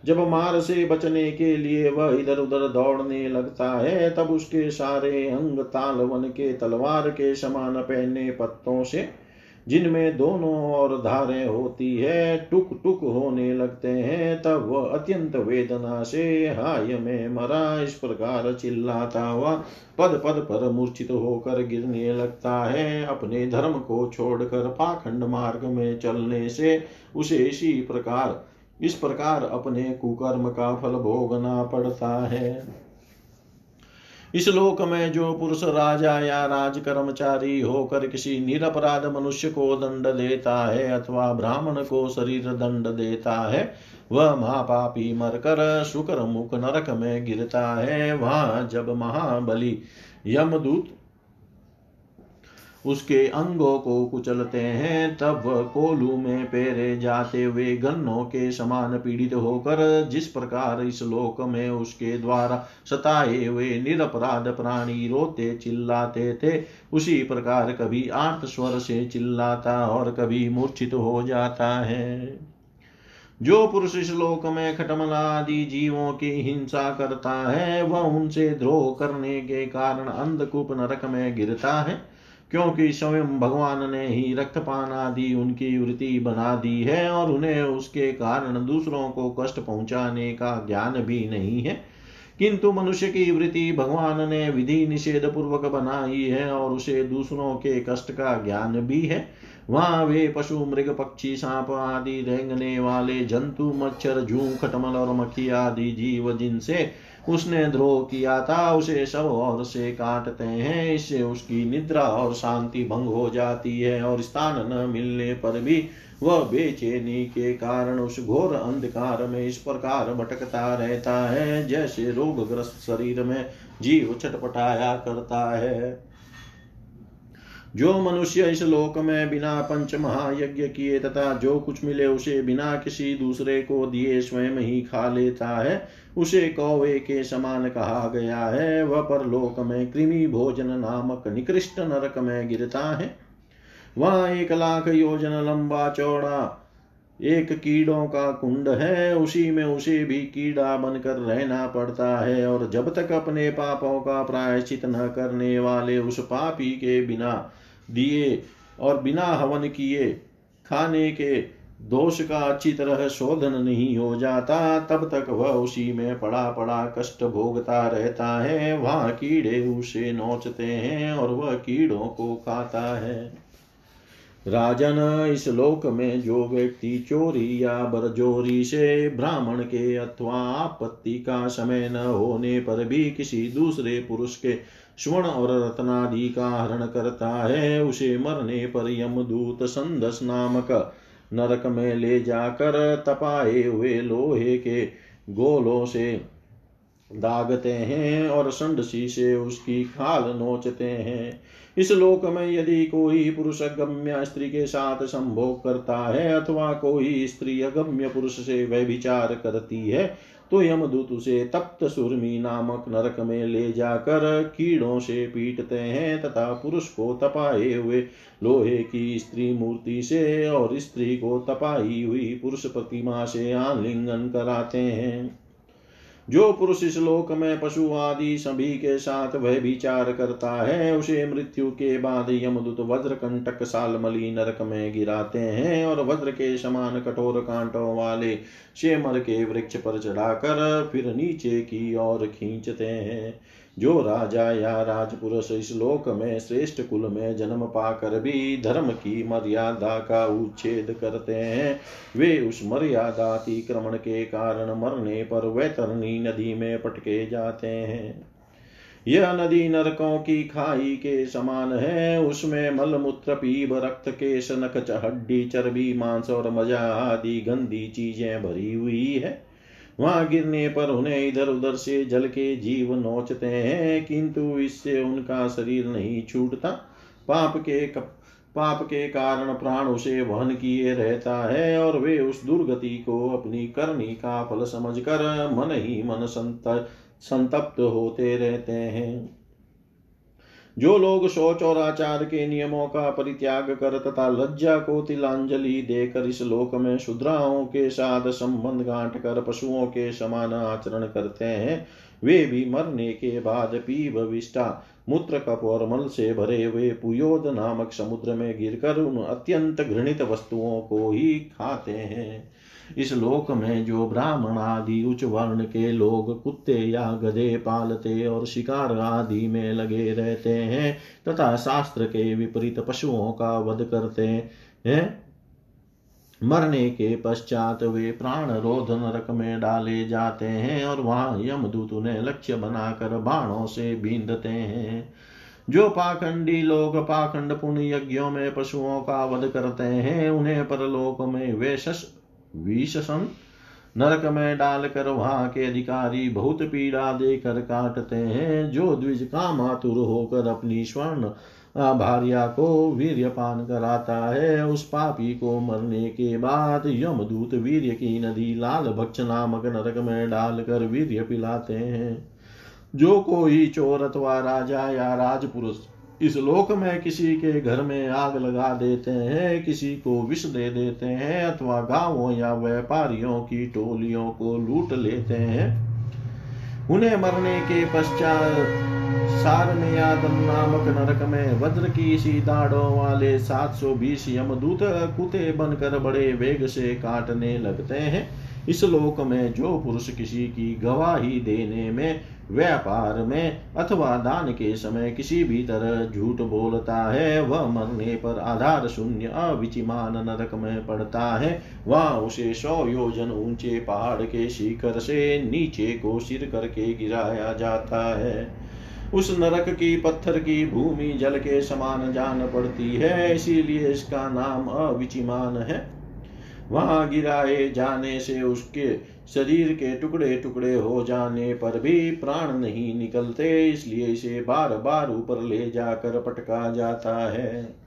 जब मार से बचने के लिए वह इधर उधर दौड़ने लगता है, तब उसके सारे अंग तालवन के तलवार के समान पहने पत्तों से, जिनमें दोनों ओर धारें होती है टुक टुक होने लगते हैं, तब वह अत्यंत वेदना से हाय में मरा। इस प्रकार चिल्लाता हुआ पद पद पर मूर्छित होकर गिरने लगता है। अपने धर्म को छोड़कर पाखंड मार्ग में चलने से उसे इसी प्रकार इस प्रकार अपने कुकर्म का फल भोगना पड़ता है। इस लोक में जो पुरुष राजा या राज कर्मचारी होकर किसी निरपराध मनुष्य को दंड देता है अथवा ब्राह्मण को शरीर दंड देता है, वह महापापी मरकर शुक्र मुख नरक में गिरता है। वहाँ जब महाबली यमदूत उसके अंगों को कुचलते हैं, तब वह कोलू में पेरे जाते हुए गन्नों के समान पीड़ित होकर जिस प्रकार इस लोक में उसके द्वारा सताए हुए निरपराध प्राणी रोते चिल्लाते थे, उसी प्रकार कभी आर्त स्वर से चिल्लाता और कभी मूर्छित हो जाता है। जो पुरुष इस लोक में खटमला आदि जीवों की हिंसा करता है, वह उनसे द्रोह करने के कारण अंधकूप नरक में गिरता है। क्योंकि स्वयं भगवान ने ही रक्तपान आदि उनकी वृत्ति बना दी है और उन्हें उसके कारण दूसरों को कष्ट पहुँचाने का ज्ञान भी नहीं है। किंतु मनुष्य की वृत्ति भगवान ने विधि निषेध पूर्वक बनाई है और उसे दूसरों के कष्ट का ज्ञान भी है। वहाँ वे पशु, मृग, पक्षी, सांप आदि रेंगने वाले जंतु, मच्छर, जू, खटमल और मक्खी आदि जीव जिनसे उसने द्रोह किया था, उसे सब और से काटते हैं। इससे उसकी निद्रा और शांति भंग हो जाती है और स्थान न मिलने पर भी वह बेचैनी के कारण उस घोर अंधकार में इस प्रकार भटकता रहता है, जैसे रोगग्रस्त शरीर में जीव छटपटाया करता है। जो मनुष्य इस लोक में बिना पंच महायज्ञ किए तथा जो कुछ मिले उसे बिना किसी दूसरे को दिए स्वयं ही खा लेता है उसे कौवे के समान कहा गया है, वह परलोक में कृमि भोजन नामक निकृष्ट नरक में गिरता है। वह एक लाख योजन लंबा चौड़ा, एक कीड़ों का कुंड है, उसी में उसे भी कीड़ा बनकर रहना पड़ता है और जब तक अपने पापों का प्रायश्चित न करने वाले उस पापी के बिना दिए और बिना हवन किए खाने के दोष का अच्छी तरह शोधन नहीं हो जाता, तब तक वह उसी में पड़ा पड़ा कष्ट भोगता रहता है। वहाँ कीड़े उसे नोचते हैं और वह कीड़ों को खाता है। राजन, इस लोक में जो व्यक्ति चोरी या बरजोरी से ब्राह्मण के अथवा आपत्ति का समय न होने पर भी किसी दूसरे पुरुष के स्वर्ण और रत्नादि का हरण करता है, उसे मरने पर यमदूत संदस नामक नरक में ले जाकर तपाए हुए लोहे के गोलों से दागते हैं और संडसी से उसकी खाल नोचते हैं। इस लोक में यदि कोई पुरुष अगम्य स्त्री के साथ संभोग करता है अथवा कोई स्त्री अगम्य पुरुष से व्यभिचार करती है तो यमदूत उसे तप्त सुरमी नामक नरक में ले जाकर कीड़ों से पीटते हैं तथा पुरुष को तपाए हुए, लोहे की स्त्री मूर्ति से और स्त्री को तपाई हुई पुरुष प्रतिमा से आलिंगन कराते हैं। जो पुरुष इस लोक में पशु आदि सभी के साथ वह विचार करता है, उसे मृत्यु के बाद यमदूत वज्र कंटक सालमली नरक में गिराते हैं और वज्र के समान कठोर कांटों वाले शेमर के वृक्ष पर चढ़ाकर फिर नीचे की ओर खींचते हैं। जो राजा या राजपुरुष इस लोक में, श्रेष्ठ कुल में जन्म पाकर भी धर्म की मर्यादा का उच्छेद करते हैं। वे उस मर्यादा अतिक्रमण के कारण मरने पर वैतरणी नदी में पटके जाते हैं। यह नदी नरकों की खाई के समान है। उसमें मल मूत्र पीब, रक्त के सनक हड्डी चर्बी, मांस और मज़ा आदि गंदी चीज़ें भरी हुई है। वहाँ गिरने पर उन्हें इधर उधर से जल के जीव नोचते हैं किंतु इससे उनका शरीर नहीं छूटता। पाप के कप, पाप के कारण प्राण उसे वहन किए रहता है और वे उस दुर्गति को अपनी करनी का फल समझकर मन ही मन संत संतप्त होते रहते हैं। जो लोग शौच और आचार के नियमों का परित्याग कर तथा लज्जा को तिलांजलि देकर इस लोक में शुद्राओं के साथ संबंध गांठ कर पशुओं के समान आचरण करते हैं, वे भी मरने के बाद पीव विष्टा मूत्र कप और मल से भरे हुए पुयोद नामक समुद्र में गिरकर उन अत्यंत घृणित वस्तुओं को ही खाते हैं। इस लोक में जो ब्राह्मण आदि, उच्च वर्ण के लोग कुत्ते या गधे पालते और शिकार आदि में लगे रहते हैं, तथा शास्त्र के विपरीत पशुओं का वध करते हैं। मरने के पश्चात वे प्राण रोध नरक में डाले जाते हैं और वहाँ यमदूत उन्हें लक्ष्य बनाकर बाणों से बींधते हैं। जो पाखंडी लोग पाखंड पुण्य यज्ञों में पशुओं का वध करते हैं, उन्हें परलोक में वे विषसन नरक में डालकर वहाँ के अधिकारी बहुत पीड़ा देकर काटते हैं, जो द्विज का मातुर होकर अपनी स्वर्ण भार्या को वीर्यपान कराता है। उस पापी को मरने के बाद यमदूत वीर्य की नदी लाल भक्ष नामक नरक में डालकर वीर्य पिलाते हैं। जो कोई चोर अथवा राजा या राजपुरुष इस लोक में किसी के घर में आग लगा देते हैं, किसी को विष दे देते हैं, अथवा गाँवों या व्यापारियों की टोलियों को लूट लेते हैं। उन्हें मरने के पश्चात सारमेयादन नामक नरक में वज्र की सी दाढ़ों वाले 720 यमदूत कुते बनकर बड़े वेग से काटने लगते हैं। इस लोक में जो पुरुष किसी की गवाही देने में व्यापार में अथवा दान के समय किसी भी तरह झूठ बोलता है, वह मरने पर आधार शून्य अविचिमान नरक में पड़ता है। वह उसे सौ योजन ऊँचे पहाड़ के शिखर से नीचे को सिर करके गिराया जाता है। उस नरक की पत्थर की भूमि जल के समान जान पड़ती है, इसीलिए इसका नाम अविचिमान है। वहाँ गिराए जाने से उसके शरीर के टुकड़े टुकड़े हो जाने पर भी प्राण नहीं निकलते, इसलिए इसे बार बार ऊपर ले जाकर पटका जाता है।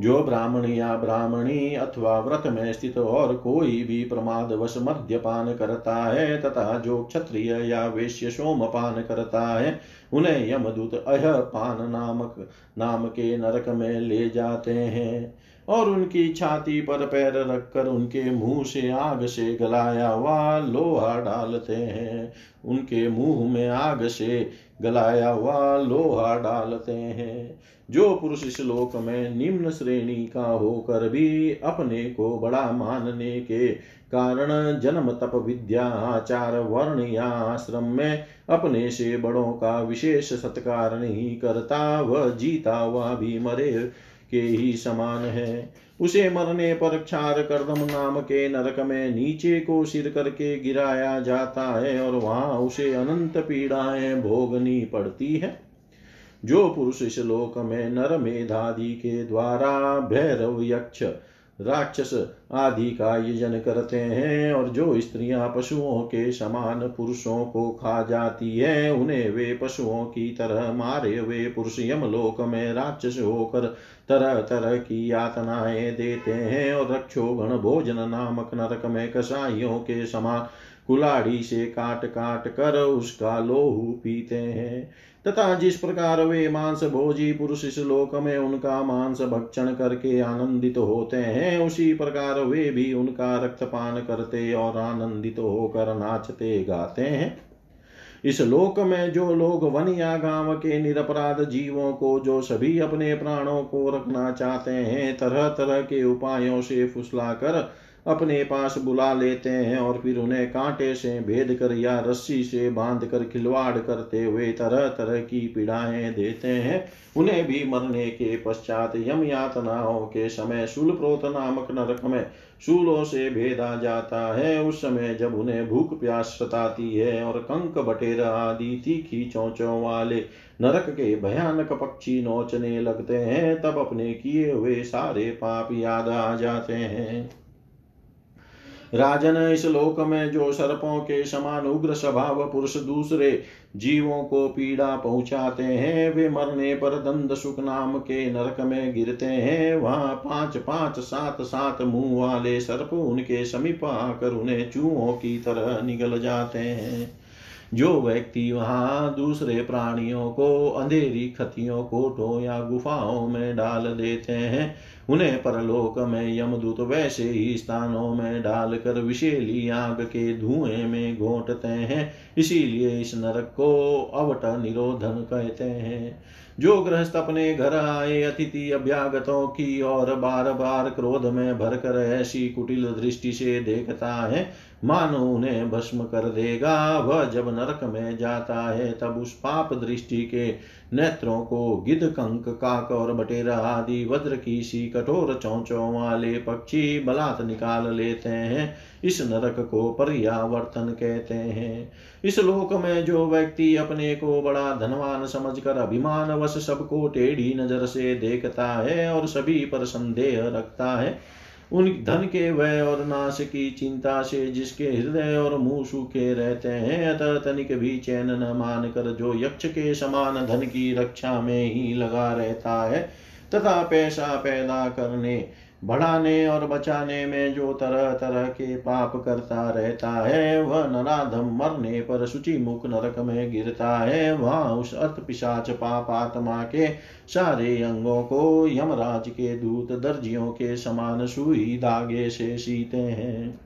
जो ब्राह्मण या ब्राह्मणी अथवा व्रत में स्थित और कोई भी प्रमाद वश मद्यपान करता है तथा जो क्षत्रिय या वेश्य सोमपान करता है, उन्हें यमदूत अह पान नामक, नाम के नरक में ले जाते हैं। और उनकी छाती पर पैर रखकर उनके मुँह से आग से गलाया हुआ लोहा डालते हैं। उनके मुँह में आग से गलाया हुआ लोहा डालते हैं। जो पुरुष इस लोक में निम्न श्रेणी का होकर भी अपने को बड़ा मानने के कारण जन्म, तप, विद्या, आचार, वर्ण या आश्रम में अपने से बड़ों का विशेष सत्कार नहीं करता, वह जीता हुआ भी मरे के ही समान है। उसे मरने पर क्षार कर्दम नाम के नरक में नीचे को सिर करके गिराया जाता है और वहाँ उसे अनंत पीड़ाएँ भोगनी पड़ती है। जो पुरुष इस लोक में नर मेधादि के द्वारा भैरव यक्ष राक्षस आदि का यजन करते हैं और जो स्त्रियाँ पशुओं के समान पुरुषों को खा जाती है, उन्हें वे पशुओं की तरह मारे हुए पुरुष यमलोक में राक्षस होकर तरह तरह की यातनाएँ देते हैं और रक्षोगण भोजन नामक नरक में कसाईयों के समान कुलाड़ी से काट काट कर उसका लोहू पीते हैं। तथा जिस प्रकार वे मांस भोजी पुरुष इस लोक में उनका मांस भक्षण करके आनंदित होते हैं, उसी प्रकार वे भी उनका रक्तपान करते और आनंदित होकर नाचते गाते हैं। इस लोक में जो लोग वन या गाँव के निरपराध जीवों को, जो सभी अपने प्राणों को रखना चाहते हैं तरह तरह के उपायों से फुसला कर अपने पास बुला लेते हैं और फिर उन्हें कांटे से भेद कर या रस्सी से बाँध कर खिलवाड़ करते हुए तरह तरह की पीड़ाएँ देते हैं। उन्हें भी मरने के पश्चात यम यातनाओं के समय प्रोत नामक नरक में शूलों से भेदा जाता है। उस समय जब उन्हें भूख प्यास सताती है और कंक बटेर आदि तीखी चौचों वाले नरक के भयानक पक्षी नोचने लगते हैं, तब अपने किए हुए सारे पाप याद आ जाते हैं। राजन इस लोक में जो सर्पों के समान उग्र स्वभाव पुरुष दूसरे जीवों को पीड़ा पहुंचाते हैं, वे मरने पर दंड सुख नाम के नरक में गिरते हैं। वहाँ पाँच पाँच सात सात मुँह वाले सर्प उनके समीप आकर उन्हें चूहों की तरह निगल जाते हैं। जो व्यक्ति वहाँ दूसरे प्राणियों को, अंधेरी खतियों कोटों या गुफाओं में डाल देते हैं उन्हें परलोक में यमदूत वैसे ही स्थानों में डालकर विशेली आग के धुएँ में घोटते हैं। इसीलिए इस नरक को अवट निरोधन कहते हैं। जो गृहस्थ अपने घर आए, अतिथि अभ्यागतों की और बार बार क्रोध में भरकर ऐसी कुटिल दृष्टि से देखता है मानो उन्हें भस्म कर देगा, वह जब नरक में जाता है, तब उस पाप दृष्टि के नेत्रों को गिद कंक, काक और बटेरा आदि वज्र की सी कठोर चौचों वाले पक्षी बलात् निकाल लेते हैं। इस नरक को पर्यावर्तन कहते हैं। इस लोक में जो व्यक्ति अपने को बड़ा धनवान समझकर अभिमान वश सबको टेढ़ी नज़र से देखता है और सभी पर संदेह रखता है उन धन के व्यय और नाश की चिंता से जिसके हृदय और मुँह सूखे रहते हैं, अतः तनिक भी चैन न मान कर जो यक्ष के समान धन की रक्षा में ही लगा रहता है, तथा पैसा पैदा करने बढ़ाने और बचाने में जो तरह तरह के पाप करता रहता है, वह नराधम मरने पर शुचि मुख नरक में गिरता है। वहाँ उस अर्थ पिशाच पाप आत्मा के सारे अंगों को यमराज के दूत दर्जियों के समान सुई धागे से सीते हैं।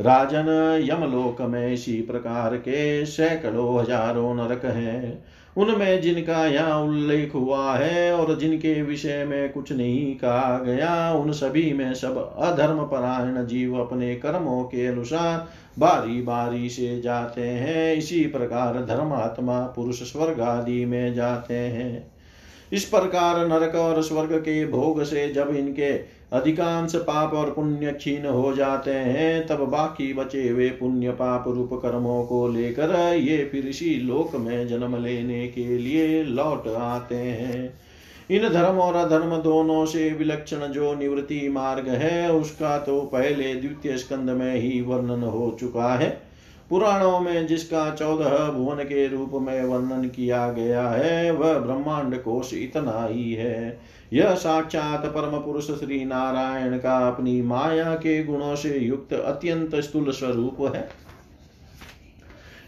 राजन यमलोक में इसी प्रकार के सैकड़ों हज़ारों नरक हैं। उनमें जिनका यहाँ उल्लेख हुआ है और जिनके विषय में कुछ नहीं कहा गया, उन सभी में सब अधर्म परायण जीव अपने कर्मों के अनुसार बारी बारी से जाते हैं। इसी प्रकार धर्मात्मा पुरुष स्वर्ग आदि में जाते हैं। इस प्रकार नरक और स्वर्ग के भोग से जब इनके अधिकांश पाप और पुण्य क्षीण हो जाते हैं, तब बाकी बचे हुए पुण्य पाप रूप कर्मों को लेकर ये फिर इसी लोक में जन्म लेने के लिए लौट आते हैं। इन धर्म और अधर्म दोनों से विलक्षण जो निवृत्ति मार्ग है, उसका तो पहले द्वितीय स्कंद में ही वर्णन हो चुका है। पुराणों में जिसका चौदह भुवन के रूप में वर्णन किया गया है, वह ब्रह्मांड कोश इतना ही है। यह साक्षात परम पुरुष श्री नारायण का अपनी माया के गुणों से युक्त अत्यंत स्थूल स्वरूप है।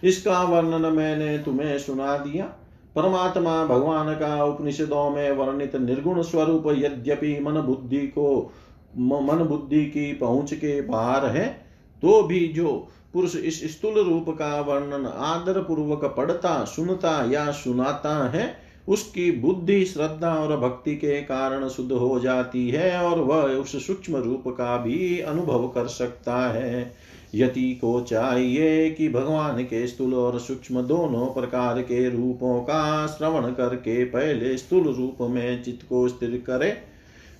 इसका वर्णन मैंने तुम्हें सुना दिया। परमात्मा भगवान का उपनिषदों में वर्णित निर्गुण स्वरूप यद्यपि मन बुद्धि को मन बुद्धि की पहुँच के बाहर है तो भी जो पुरुष इस स्थूल रूप का वर्णन आदर पूर्वक पढ़ता, सुनता या सुनाता है उसकी बुद्धि, श्रद्धा और भक्ति के कारण शुद्ध हो जाती है और वह उस सूक्ष्म रूप का भी अनुभव कर सकता है। यति को चाहिए कि भगवान के स्थूल और सूक्ष्म दोनों प्रकार के रूपों का श्रवण करके पहले स्थूल रूप में चित्त को स्थिर करे,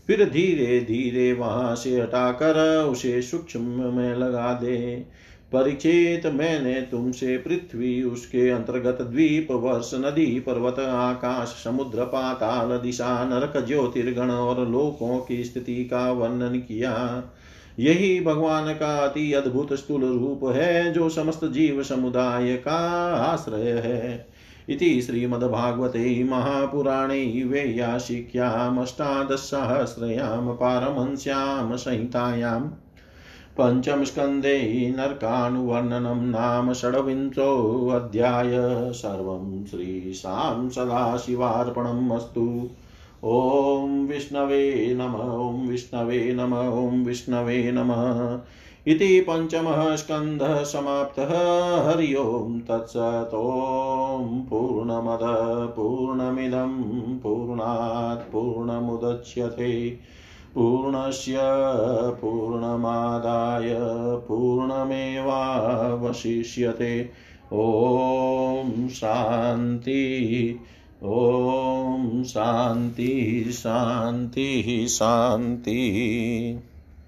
फिर धीरे धीरे वहाँ से हटाकर उसे सूक्ष्म में लगा दे। परिचित मैंने तुमसे पृथ्वी, उसके अंतर्गत द्वीप, वर्ष, नदी, पर्वत, आकाश, समुद्र, पाताल, दिशा, नरक, ज्योतिर्गण और लोकों की स्थिति का वर्णन किया। यही भगवान का अति अद्भुत स्थूल रूप है, जो समस्त जीव समुदाय का आश्रय है। इति श्रीमद्भागवते महापुराणे वेयाशिक्यामष्टादशसहस्रयां पारमंस्यां संहितायाम् पञ्चमस्कन्धे नरकानुवर्णनं नाम षड्विंशोऽध्याय सर्वं श्रीशां सदाशिवार्पणम् ॐ विष्णवे नम, ॐ विष्णवे नम, ॐ विष्णवे नमः। इति पञ्चमः स्कन्धः समाप्तः। हरि ओं तत्सत् पूर्णमद, पूर्णमिदं पूर्णात् पूर्णमुदच्यते। पूर्णस्य पूर्णमादाय पूर्णमेवावशिष्यते। ॐ शान्ति ॐ शान्ति शान्तिः शान्तिः।